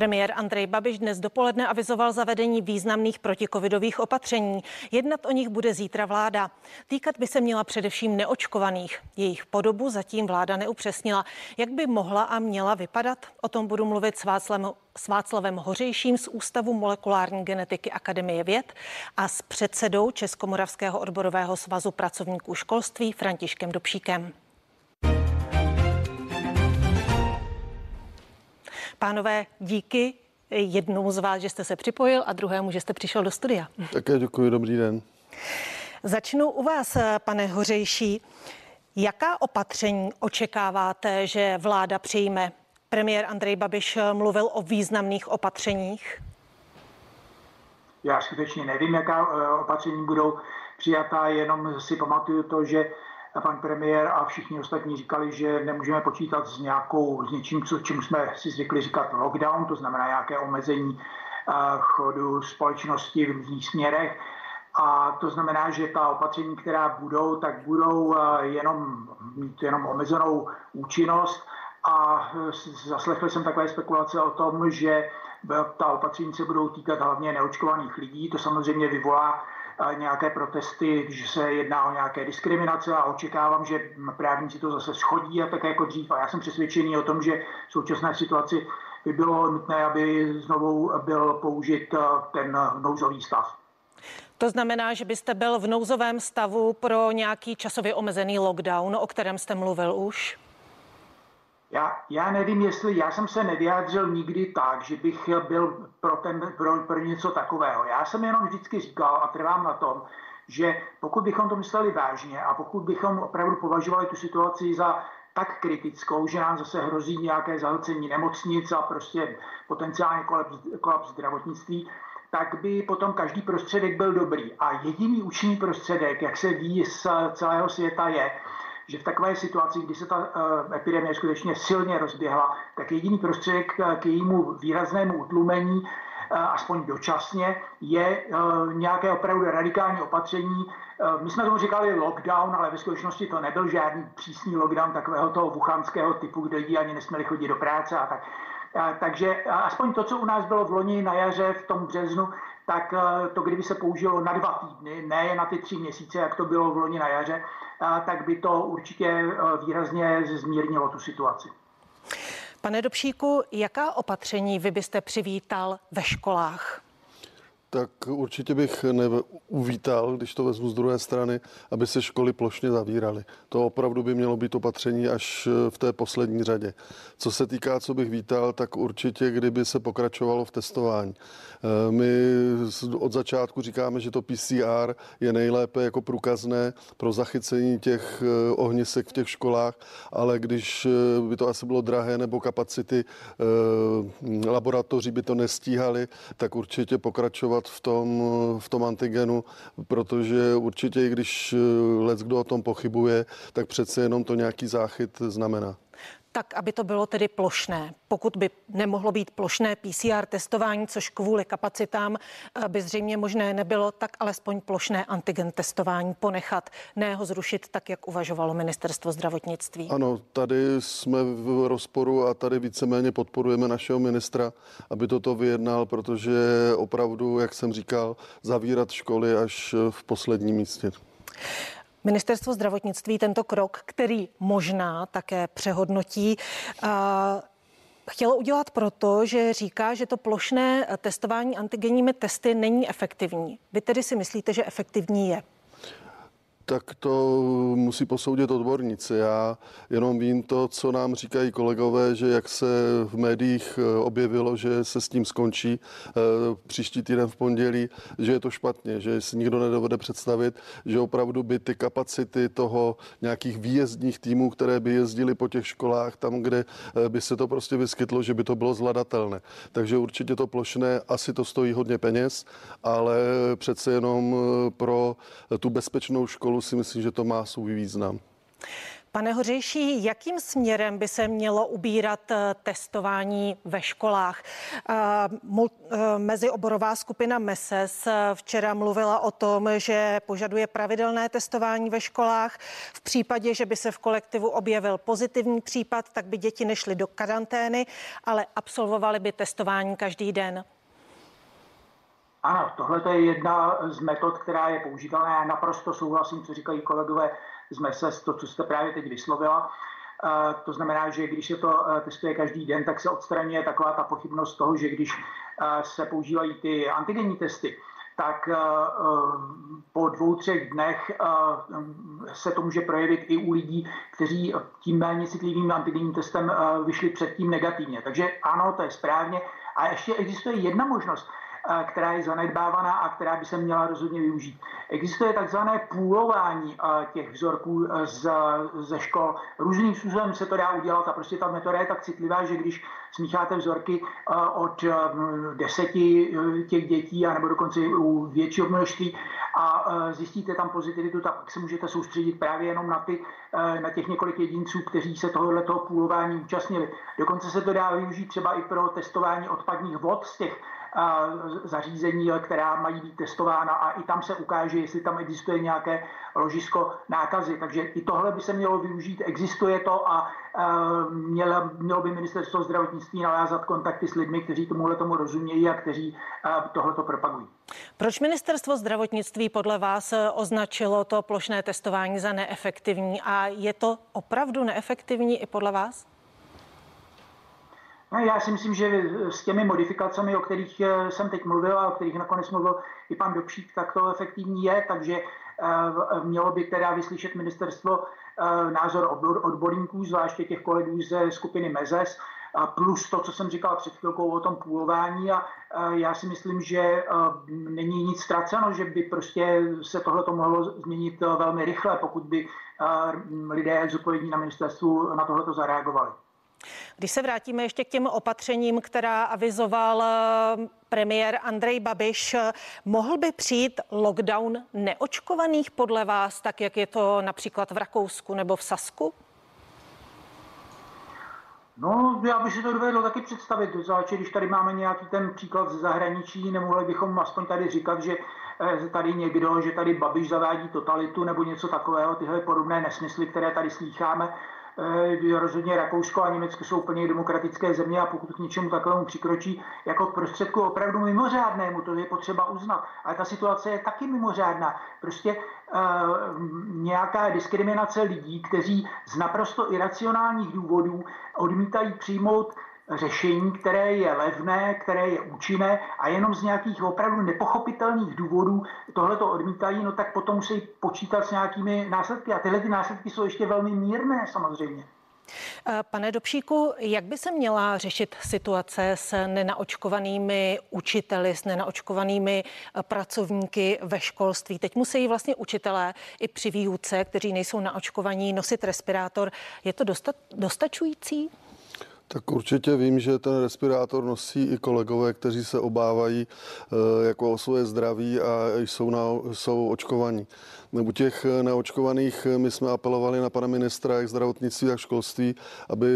Premiér Andrej Babiš dnes dopoledne avizoval zavedení významných protikovidových opatření. Jednat o nich bude zítra vláda. Týkat by se měla především neočkovaných. Jejich podobu zatím vláda neupřesnila. Jak by mohla a měla vypadat? O tom budu mluvit s Václavem, s Václavem Hořejším z Ústavu molekulární genetiky Akademie věd a s předsedou Českomoravského odborového svazu pracovníků školství Františkem Dobšíkem. Pánové, díky jednou z vás, že jste se připojil a druhému, že jste přišel do studia. Také děkuji, dobrý den. Začnu u vás, pane Hořejší. Jaká opatření očekáváte, že vláda přijme? Premiér Andrej Babiš mluvil o významných opatřeních. Já skutečně nevím, jaká eh, opatření budou přijatá, jenom si pamatuju to, že pan premiér a všichni ostatní říkali, že nemůžeme počítat s nějakou, s něčím, co, čemu jsme si zvykli říkat lockdown, to znamená nějaké omezení eh, chodu společnosti v různých směrech. A to znamená, že ta opatření, která budou, tak budou eh, jenom mít jenom omezenou účinnost. A eh, zaslechl jsem takové spekulace o tom, že ta opatření se budou týkat hlavně neočkovaných lidí. To samozřejmě vyvolá nějaké protesty, když se jedná o nějaké diskriminace a očekávám, že právníci to zase schodí a tak jako dřív. A já jsem přesvědčený o tom, že v současné situaci by bylo nutné, aby znovu byl použit ten nouzový stav. To znamená, že byste byl v nouzovém stavu pro nějaký časově omezený lockdown, o kterém jste mluvil už? Já, já nevím, jestli já jsem se nevyjádřil nikdy tak, že bych byl pro, ten, pro, pro něco takového. Já jsem jenom vždycky říkal a trvám na tom, že pokud bychom to mysleli vážně a pokud bychom opravdu považovali tu situaci za tak kritickou, že nám zase hrozí nějaké zahlcení nemocnic a prostě potenciálně kolaps, kolaps zdravotnictví, tak by potom každý prostředek byl dobrý. A jediný účinný prostředek, jak se ví z celého světa, je, že v takové situaci, kdy se ta uh, epidemie skutečně silně rozběhla, tak jediný prostředek k jejímu výraznému utlumení, uh, aspoň dočasně, je uh, nějaké opravdu radikální opatření. My jsme tomu říkali lockdown, ale ve skutečnosti to nebyl žádný přísný lockdown takového toho wuchanského typu, kde lidi ani nesměli chodit do práce a tak. Takže aspoň to, co u nás bylo v loni na jaře, v tom březnu, tak to, kdyby se použilo na dva týdny, ne na ty tři měsíce, jak to bylo v loni na jaře, tak by to určitě e, výrazně zmírnilo tu situaci. Pane Dobšíku, jaká opatření vy byste přivítal ve školách? Tak určitě bych neuvítal, když to vezmu z druhé strany, aby se školy plošně zavíraly. To opravdu by mělo být opatření až v té poslední řadě. Co se týká, co bych vítal, tak určitě, kdyby se pokračovalo v testování. Eh, my od začátku říkáme, že to PCR je nejlépe jako průkazné pro zachycení těch eh, ohnisek v těch školách, ale když eh, by to asi bylo drahé nebo kapacity laboratoří by to nestíhaly, tak určitě pokračovat pokračovat v tom, v tom antigenu, protože určitě, i když let kdo o tom pochybuje, tak přece jenom to nějaký záchyt znamená tak aby to bylo tedy plošné. Pokud by nemohlo být plošné PCR testování, což kvůli kapacitám eh, by zřejmě možné nebylo, tak alespoň plošné antigen testování ponechat, ne ho zrušit tak, jak uvažovalo ministerstvo zdravotnictví. Ano, tady jsme v rozporu a tady víceméně podporujeme našeho ministra, aby toto vyjednal, protože opravdu, jak jsem říkal, zavírat školy až v posledním místě. Ministerstvo zdravotnictví tento krok, který možná také přehodnotí, chtělo udělat proto, že říká, že to plošné testování antigenními testy není efektivní. Vy tedy si myslíte, že efektivní je? Tak to musí posoudit odborníci. Já jenom vím to, co nám říkají kolegové, že jak se v médiích eh, objevilo, že se s tím skončí eh, příští týden v pondělí, že je to špatně, že si nikdo nedovede představit, že opravdu by ty kapacity toho nějakých výjezdních týmů, které by jezdili po těch školách, tam, kde eh, by se to prostě vyskytlo, že by to bylo zvladatelné. Takže určitě to plošné, asi to stojí hodně peněz, ale přece jenom pro tu bezpečnou školu si myslím, že to má svůj význam. Pane Hořejší, jakým směrem by se mělo ubírat eh, testování ve školách? Eh, eh, mezioborová skupina MESES včera mluvila o tom, že požaduje pravidelné testování ve školách. V případě, že by se v kolektivu objevil pozitivní případ, tak by děti nešly do karantény, ale absolvovali by testování každý den. Ano, tohle je jedna z metod, která je používaná. Já naprosto souhlasím, co říkají kolegové z MESES, to, co jste právě teď vyslovila. Eh, to znamená, že když se to eh, testuje každý den, tak se odstraňuje taková ta pochybnost toho, že když eh, se používají ty antigenní testy, tak po dvou, třech dnech se to může projevit i u lidí, kteří tím méně citlivým antigenním testem vyšli předtím negativně. Takže ano, to je správně. A ještě existuje jedna možnost která je zanedbávaná a která by se měla rozhodně využít. Existuje takzvané půlování těch vzorků z, ze škol. Různým způsobem se to dá udělat a prostě ta metoda je tak citlivá, že když smícháte vzorky od deseti těch dětí, anebo dokonce u většího množství a zjistíte tam pozitivitu, tak se můžete soustředit právě jenom na, ty, na těch několik jedinců, kteří se tohoto půlování účastnili. Dokonce se to dá využít třeba i pro testování odpadních vod z těch zařízení, která mají být testována a i tam se ukáže, jestli tam existuje nějaké ložisko nákazy. Takže i tohle by se mělo využít, existuje to a mělo, mělo by ministerstvo zdravotnictví navázat kontakty s lidmi, kteří tomuhle tomu rozumějí a kteří tohle to propagují. Proč ministerstvo zdravotnictví podle vás označilo to plošné testování za neefektivní a je to opravdu neefektivní i podle vás? No, já si myslím, že s těmi modifikacemi, o kterých eh, jsem teď mluvil a o kterých nakonec mluvil i pan Dobšík, tak to efektivní je, takže eh, mělo by teda vyslyšet ministerstvo eh, názor odborníků, zvláště těch kolegů ze skupiny MEZES, plus to, co jsem říkal před chvilkou o tom půlování a já si myslím, že není nic ztraceno, že by prostě se tohle to mohlo změnit velmi rychle, pokud by lidé zodpovědní na ministerstvu na tohle zareagovali. Když se vrátíme ještě k těm opatřením, která avizoval eh, premiér Andrej Babiš, mohl by přijít lockdown neočkovaných podle vás, tak jak je to například v Rakousku nebo v Sasku? No, já bych si to dovedl taky představit, zvláště když tady máme nějaký ten příklad z zahraničí, nemohli bychom aspoň tady říkat, že eh, tady někdo, že tady Babiš zavádí totalitu nebo něco takového, tyhle podobné nesmysly, které tady slýcháme. Eh, rozhodně Rakousko a Německo jsou úplně demokratické země a pokud k něčemu takovému přikročí jako k prostředku opravdu mimořádnému, to je potřeba uznat. Ale ta situace je taky mimořádná. Prostě uh, nějaká diskriminace lidí, kteří z naprosto iracionálních důvodů odmítají přijmout řešení, které je levné, které je účinné a jenom z nějakých opravdu nepochopitelných důvodů tohle to odmítají, no tak potom musí počítat s nějakými následky. A tyhle ty následky jsou ještě velmi mírné samozřejmě. Eh, pane Dobšíku, jak by se měla řešit situace s nenaočkovanými učiteli, s nenaočkovanými eh, pracovníky ve školství? Teď musí vlastně učitelé i při výuce, kteří nejsou naočkovaní, nosit respirátor. Je to dostačující? Tak určitě vím, že ten respirátor nosí i kolegové, kteří se obávají eh, jako o svoje zdraví a jsou, na, jsou očkovaní. U těch neočkovaných my jsme apelovali na pana ministra jak zdravotnictví, tak školství, aby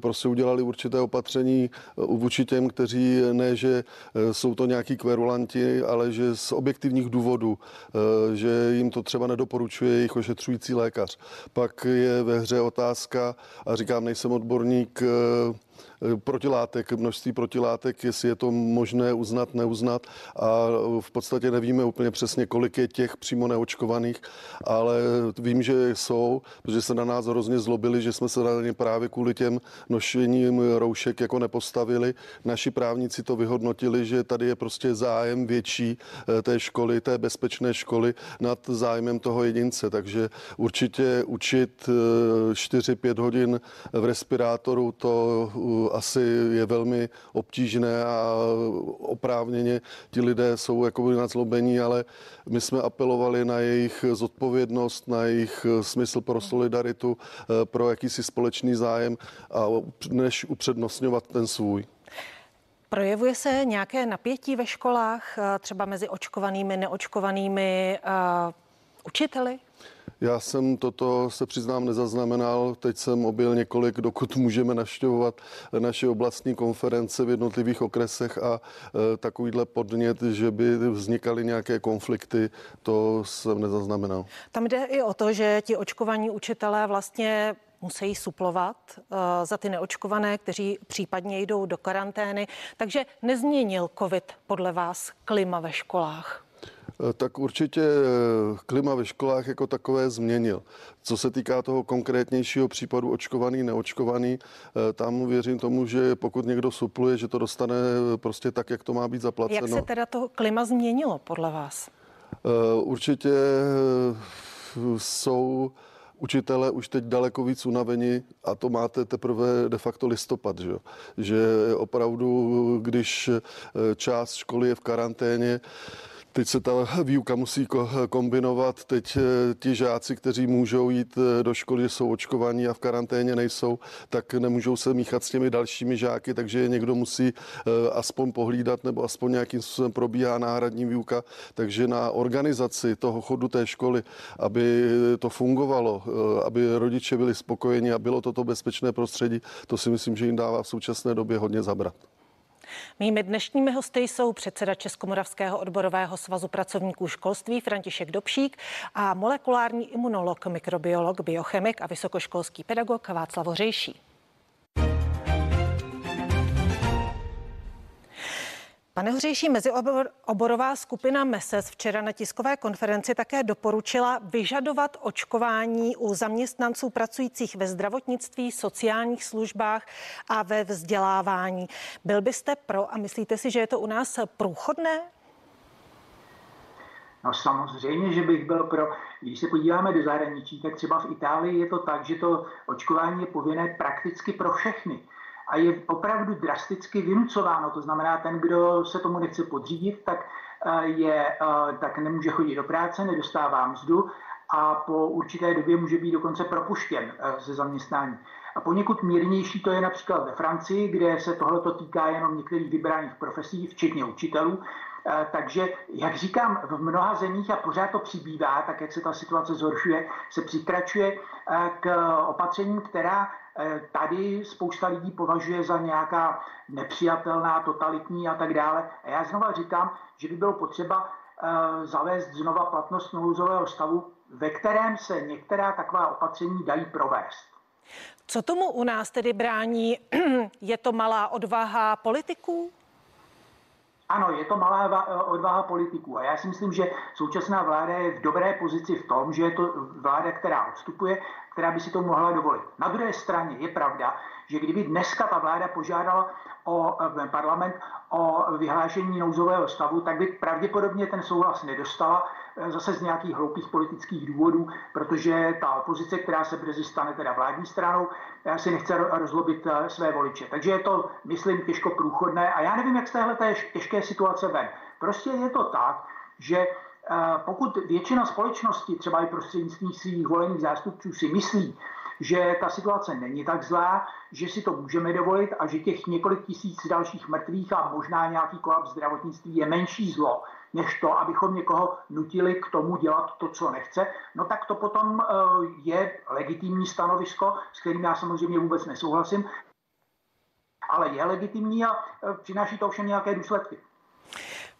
prostě udělali určité opatření eh, vůči těm, kteří ne, že eh, jsou to nějaký kverulanti, ale že z objektivních důvodů, že jim to třeba nedoporučuje jejich ošetřující lékař. Pak je ve hře otázka, a říkám, nejsem odborník, protilátek, množství protilátek, jestli je to možné uznat, neuznat a v podstatě nevíme úplně přesně, kolik je těch přímo neočkovaných, ale vím, že jsou, protože se na nás hrozně zlobili, že jsme se na ně právě kvůli těm nošením roušek jako nepostavili. Naši právníci to vyhodnotili, že tady je prostě zájem větší eh, té školy, té bezpečné školy nad zájmem toho jedince, takže určitě učit 4-5 eh, hodin v respirátoru to asi je velmi obtížné a oprávněně ti lidé jsou jakoby zlobení, ale my jsme apelovali na jejich zodpovědnost, na jejich smysl pro solidaritu, eh, pro jakýsi společný zájem a než upřednostňovat ten svůj. Projevuje se nějaké napětí ve školách, eh, třeba mezi očkovanými, neočkovanými? Učiteli? Já jsem toto, se přiznám, nezaznamenal. Teď jsem objel několik, dokud můžeme navštěvovat naše oblastní konference v jednotlivých okresech a e, takovýhle podnět, že by vznikaly nějaké konflikty, to jsem nezaznamenal. Tam jde i o to, že ti očkovaní učitelé vlastně musí suplovat uh, za ty neočkované, kteří případně jdou do karantény. Takže nezměnil COVID podle vás klima ve školách? Eh, tak určitě eh, klima ve školách jako takové změnil. Co se týká toho konkrétnějšího případu očkovaný, neočkovaný, eh, tam věřím tomu, že pokud někdo supluje, že to dostane prostě tak, jak to má být zaplaceno. Jak se teda to klima změnilo podle vás? Určitě jsou učitele už teď daleko víc unavení a to máte teprve de facto listopad, že, že opravdu, když část školy je v karanténě, Teď se ta výuka musí kombinovat. Teď eh, ti žáci, kteří můžou jít eh, do školy, jsou očkovaní a v karanténě nejsou, tak nemůžou se míchat s těmi dalšími žáky, takže někdo musí eh, aspoň pohlídat nebo aspoň nějakým způsobem probíhá náhradní výuka. Takže na organizaci toho chodu té školy, aby to fungovalo, aby rodiče byli spokojeni a bylo toto bezpečné prostředí, to si myslím, že jim dává v současné době hodně zabrat. Mými dnešními hosty jsou předseda Českomoravského odborového svazu pracovníků školství František Dobšík a molekulární imunolog, mikrobiolog, biochemik a vysokoškolský pedagog Václav Hořejší. Pane Hřejší, mezioborová skupina MESES včera na tiskové konferenci také doporučila vyžadovat očkování u zaměstnanců pracujících ve zdravotnictví, sociálních službách a ve vzdělávání. Byl byste pro a myslíte si, že je to u nás průchodné? No samozřejmě, že bych byl pro. Když se podíváme do zahraničí, tak třeba v Itálii je to tak, že to očkování je povinné prakticky pro všechny a je opravdu drasticky vynucováno. To znamená, ten, kdo se tomu nechce podřídit, tak, eh, je, eh, tak nemůže chodit do práce, nedostává mzdu a po určité době může být dokonce propuštěn eh, ze zaměstnání. A poněkud mírnější to je například ve Francii, kde se tohle týká jenom některých vybraných profesí, včetně učitelů. Takže, jak říkám, v mnoha zemích a pořád to přibývá, tak jak se ta situace zhoršuje, se přikračuje k opatřením, která tady spousta lidí považuje za nějaká nepřijatelná, totalitní a tak dále. A já znova říkám, že by bylo potřeba eh, zavést znova platnost nouzového stavu, ve kterém se některá taková opatření dají provést. Co tomu u nás tedy brání? Je to malá odvaha politiků? Ano, je to malá odvaha politiků a já si myslím, že současná vláda je v dobré pozici v tom, že je to vláda, která odstupuje která by si to mohla dovolit. Na druhé straně je pravda, že kdyby dneska ta vláda požádala o eh, parlament o vyhlášení nouzového stavu, tak by pravděpodobně ten souhlas nedostala eh, zase z nějakých hloupých politických důvodů, protože ta opozice, která se brzy stane teda vládní stranou, eh, si nechce rozlobit své voliče. Takže je to, myslím, těžko průchodné a já nevím, jak z téhle těžké situace ven. Prostě je to tak, že pokud většina společnosti, třeba i prostřednictvím svých volených zástupců, si myslí, že ta situace není tak zlá, že si to můžeme dovolit a že těch několik tisíc dalších mrtvých a možná nějaký kolaps zdravotnictví je menší zlo, než to, abychom někoho nutili k tomu dělat to, co nechce, no tak to potom eh, je legitimní stanovisko, s kterým já samozřejmě vůbec nesouhlasím, ale je legitimní a eh, přináší to ovšem nějaké důsledky.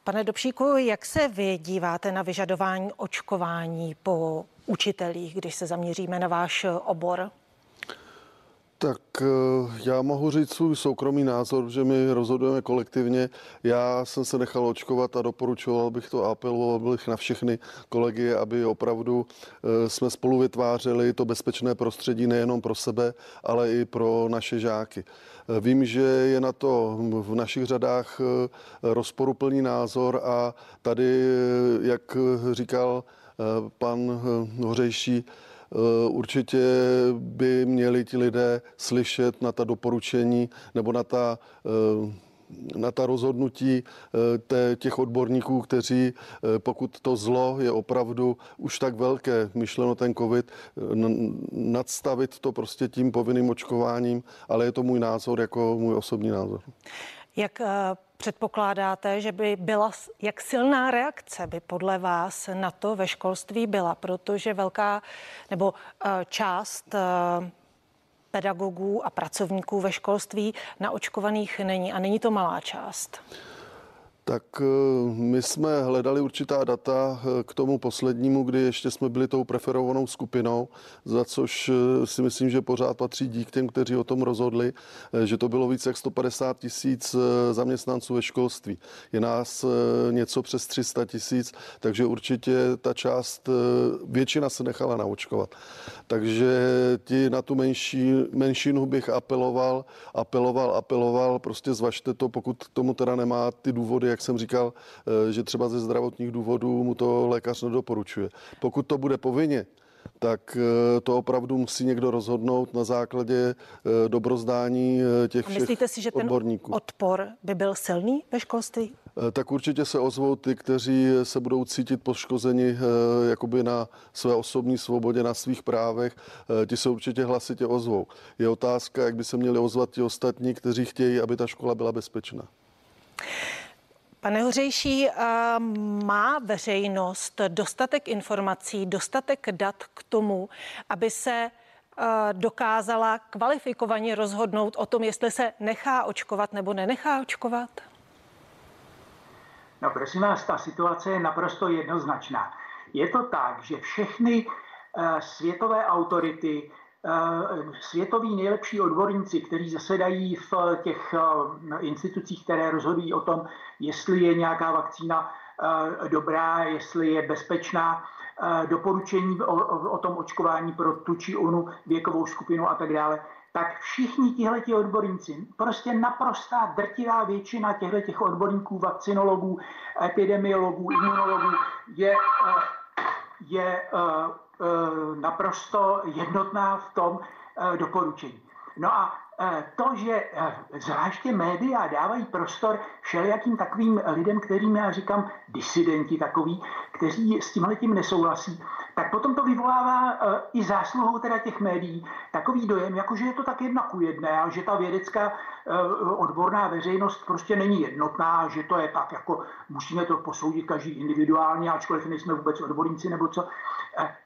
Pane Dobšíku, jak se vy díváte na vyžadování očkování po učitelích, když se zaměříme na váš obor? Tak eh, já mohu říct svůj soukromý názor, že my rozhodujeme kolektivně. Já jsem se nechal očkovat a doporučoval bych to, apeloval bych na všechny kolegy, aby opravdu eh, jsme spolu vytvářeli to bezpečné prostředí nejenom pro sebe, ale i pro naše žáky. Eh, vím, že je na to v našich řadách rozporuplný názor a tady, jak říkal pan Hořejší, určitě by měli ti lidé slyšet na ta doporučení nebo na ta eh, na ta rozhodnutí eh, těch odborníků, kteří, pokud to zlo je opravdu už tak velké, myšleno ten covid, nadstavit to prostě tím povinným očkováním, ale je to můj názor jako můj osobní názor. Jak předpokládáte, že by byla, jak silná reakce by podle vás na to ve školství byla, protože velká nebo část pedagogů a pracovníků ve školství naočkovaných není a není to malá část. Tak eh, my jsme hledali určitá data eh, k tomu poslednímu, kdy ještě jsme byli tou preferovanou skupinou, za což eh, si myslím, že pořád patří dík těm, kteří o tom rozhodli, že to bylo více jak 150 tisíc zaměstnanců ve školství. Je nás něco přes 300 tisíc, takže určitě ta část, většina se nechala naočkovat. Takže ti na tu menší, menšinu bych apeloval, apeloval, apeloval, prostě zvažte to, pokud tomu teda nemá ty důvody, jak jsem říkal, eh, že třeba ze zdravotních důvodů mu to lékař nedoporučuje. Pokud to bude povinně, tak eh, to opravdu musí někdo rozhodnout na základě eh, dobrozdání těch všech myslíte si, že ten odborníků. odpor by byl silný ve školství? Tak určitě se ozvou ty, kteří se budou cítit poškozeni jakoby na své osobní svobodě, na svých právech. Ti se určitě hlasitě ozvou. Je otázka, jak by se měli ozvat ti ostatní, kteří chtějí, aby ta škola byla bezpečná. Pane Hořejší, eh, má veřejnost dostatek informací, dostatek dat k tomu, aby se eh, dokázala kvalifikovaně rozhodnout o tom, jestli se nechá očkovat nebo nenechá očkovat? No prosím vás, ta situace je naprosto jednoznačná. Je to tak, že všechny uh, světové autority, Eh, světoví nejlepší odborníci, kteří zasedají v těch eh, institucích, které rozhodují o tom, jestli je nějaká vakcína eh, dobrá, jestli je bezpečná, doporučení o, o tom očkování pro tu či onu věkovou skupinu a tak dále, tak všichni tihleti odborníci, prostě naprostá drtivá většina těchto těch odborníků, vakcinologů, epidemiologů, imunologů je, je Eh, naprosto jednotná v tom eh, doporučení. No a eh, to, že zvláště média dávají prostor všelijakým takovým lidem, kterým já říkám disidenti takový, kteří s tímhle tím nesouhlasí, tak potom to vyvolává i zásluhou teda těch médií takový dojem, jako že je to tak jedna ku jedné a že ta vědecká odborná veřejnost prostě není jednotná, že to je tak, jako musíme to posoudit každý individuálně, ačkoliv nejsme vůbec odborníci nebo co.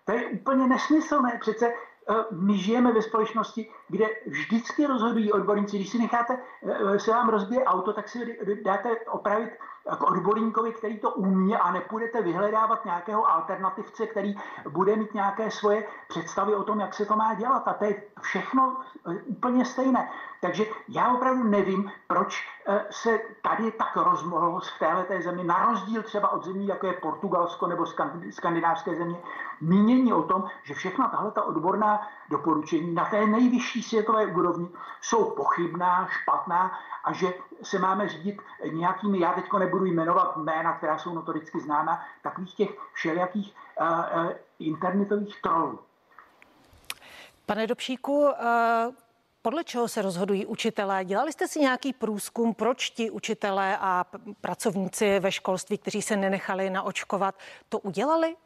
To je úplně nesmyslné. Přece eh, my žijeme ve společnosti, kde vždycky rozhodují odborníci. Když si necháte, eh, se vám rozbije auto, tak si dáte opravit jako odborníkovi, který to umí a nepůjdete vyhledávat nějakého alternativce, který bude mít nějaké svoje představy o tom, jak se to má dělat. A to je všechno eh, úplně stejné. Takže já opravdu nevím, proč eh, se tady tak rozmohlo v této zemi, na rozdíl třeba od zemí, jako je Portugalsko nebo skandinávské země, mínění o tom, že všechna tahle ta odborná doporučení na té nejvyšší světové úrovni jsou pochybná, špatná a že se máme řídit nějakými, já teď nebudu jmenovat jména, která jsou notoricky známa, takových těch všelijakých uh, uh, internetových trolů. Pane Dobšíku, uh podle čeho se rozhodují učitelé? Dělali jste si nějaký průzkum, proč ti učitelé a pracovníci ve školství, kteří se nenechali naočkovat, to udělali?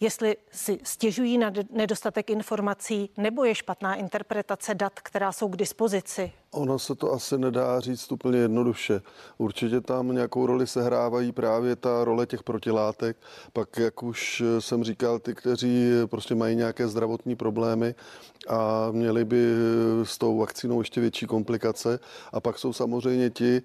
Jestli si stěžují na nedostatek informací nebo je špatná interpretace dat, která jsou k dispozici? Ono se to asi nedá říct úplně jednoduše. Určitě tam nějakou roli sehrávají právě ta role těch protilátek. Pak, jak už jsem říkal, ty, kteří prostě mají nějaké zdravotní problémy a měli by s tou vakcínou ještě větší komplikace. A pak jsou samozřejmě ti,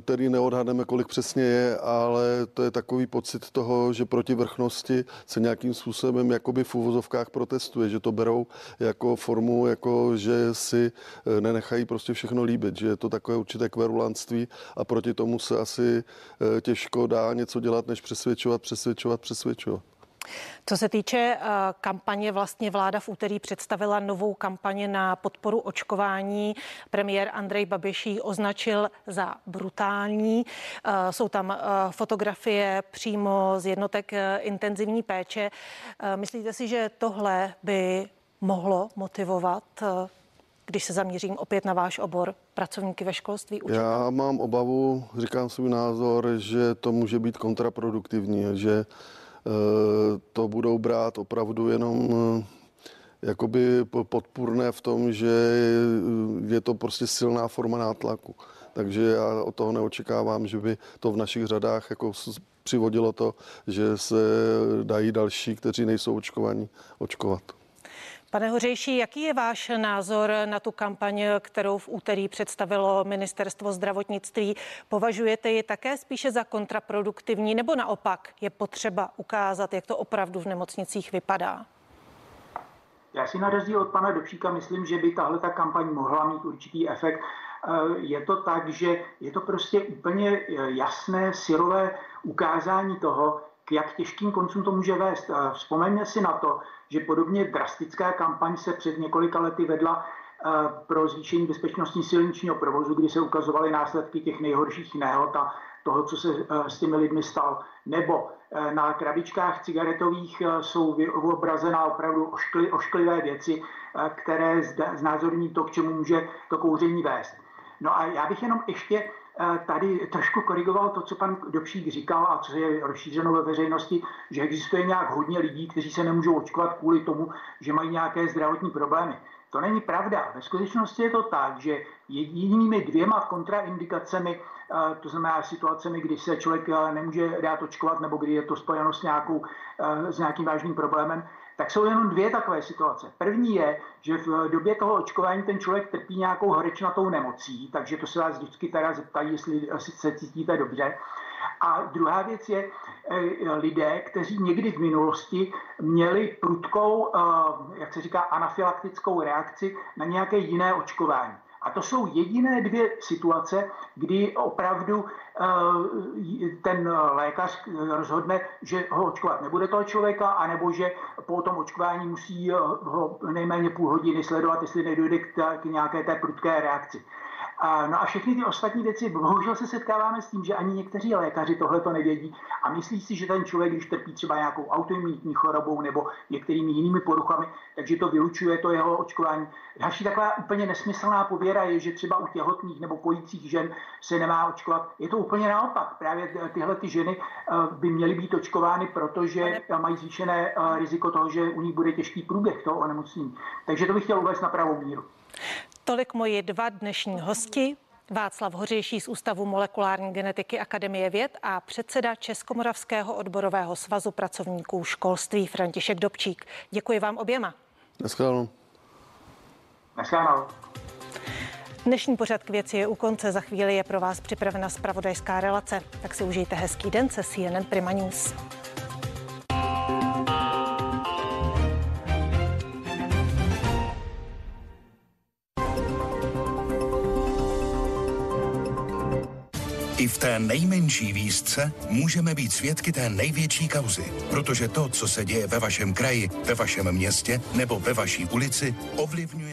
který neodhadneme, kolik přesně je, ale to je takový pocit toho, že proti vrchnosti se nějakým způsobem jakoby v úvozovkách protestuje, že to berou jako formu, jako že si eh, nenechají prostě všechno líbit, že je to takové určité kverulantství a proti tomu se asi eh, těžko dá něco dělat, než přesvědčovat, přesvědčovat, přesvědčovat. Co se týče uh, kampaně, vlastně vláda v úterý představila novou kampaně na podporu očkování. Premiér Andrej Babiš ji označil za brutální. Uh, jsou tam uh, fotografie přímo z jednotek intenzivní péče. Myslíte si, že tohle by mohlo motivovat když se zaměřím opět na váš obor, pracovníky ve školství? Učitel? Já mám obavu, říkám svůj názor, že to může být kontraproduktivní, že Eh, to budou brát opravdu jenom eh, jakoby podpůrné v tom, že je to prostě silná forma nátlaku. Takže já od toho neočekávám, že by to v našich řadách jako přivodilo to, že se dají další, kteří nejsou očkovaní, očkovat. Pane Hořejší, jaký je váš názor na tu kampaň, kterou v úterý představilo ministerstvo zdravotnictví? Považujete ji také spíše za kontraproduktivní nebo naopak je potřeba ukázat, jak to opravdu v nemocnicích vypadá? Já si na rozdíl od pana Dobšíka myslím, že by tahle ta kampaň mohla mít určitý efekt. Eh, je to tak, že je to prostě úplně eh, jasné, syrové ukázání toho, k jak těžkým koncům to může vést. Vzpomeňme si na to, že podobně drastická kampaň se před několika lety vedla eh, pro zvýšení bezpečnosti silničního provozu, kdy se ukazovaly následky těch nejhorších nehod a toho, co se eh, s těmi lidmi stal. Nebo eh, na krabičkách cigaretových jsou vyobrazená opravdu oškli, ošklivé věci, které znázorní to, k čemu může to kouření vést. No a já bych jenom ještě tady trošku korigoval to, co pan Dobšík říkal a co je rozšířeno ve veřejnosti, že existuje nějak hodně lidí, kteří se nemůžou očkovat kvůli tomu, že mají nějaké zdravotní problémy. To není pravda. Ve skutečnosti je to tak, že jedinými dvěma kontraindikacemi, to znamená situacemi, kdy se člověk nemůže dát očkovat nebo kdy je to spojeno s, nějakou, s nějakým vážným problémem, tak jsou jenom dvě takové situace. První je, že v době toho očkování ten člověk trpí nějakou horečnatou nemocí, takže to se vás vždycky teda zeptají, jestli se cítíte dobře. A druhá věc je eh, lidé, kteří někdy v minulosti měli prudkou, eh, jak se říká, anafylaktickou reakci na nějaké jiné očkování. A to jsou jediné dvě situace, kdy opravdu eh, ten lékař rozhodne, že ho očkovat nebude toho člověka, anebo že po tom očkování musí ho nejméně půl hodiny sledovat, jestli nedojde k nějaké té prudké reakci. A, no a všechny ty ostatní věci, bohužel se setkáváme s tím, že ani někteří lékaři tohle to nevědí a myslí si, že ten člověk, když trpí třeba nějakou autoimunitní chorobou nebo některými jinými poruchami, takže to vylučuje to jeho očkování. Další taková úplně nesmyslná pověra je, že třeba u těhotných nebo pojících žen se nemá očkovat. Je to úplně naopak. Právě tyhle ty ženy eh, by měly být očkovány, protože mají zvýšené eh, riziko toho, že u nich bude těžký průběh toho onemocnění. Takže to bych chtěl uvést na pravou míru. Tolik moji dva dnešní hosti. Václav Hořejší z Ústavu molekulární genetiky Akademie věd a předseda Českomoravského odborového svazu pracovníků školství František Dobčík. Děkuji vám oběma. Naschledanou. Naschledanou. Dnešní pořad k věci je u konce. Za chvíli je pro vás připravena spravodajská relace. Tak si užijte hezký den se CNN Prima News. Té nejmenší výzce můžeme být svědky té největší kauzy, protože to, co se děje ve vašem kraji, ve vašem městě nebo ve vaší ulici, ovlivňuje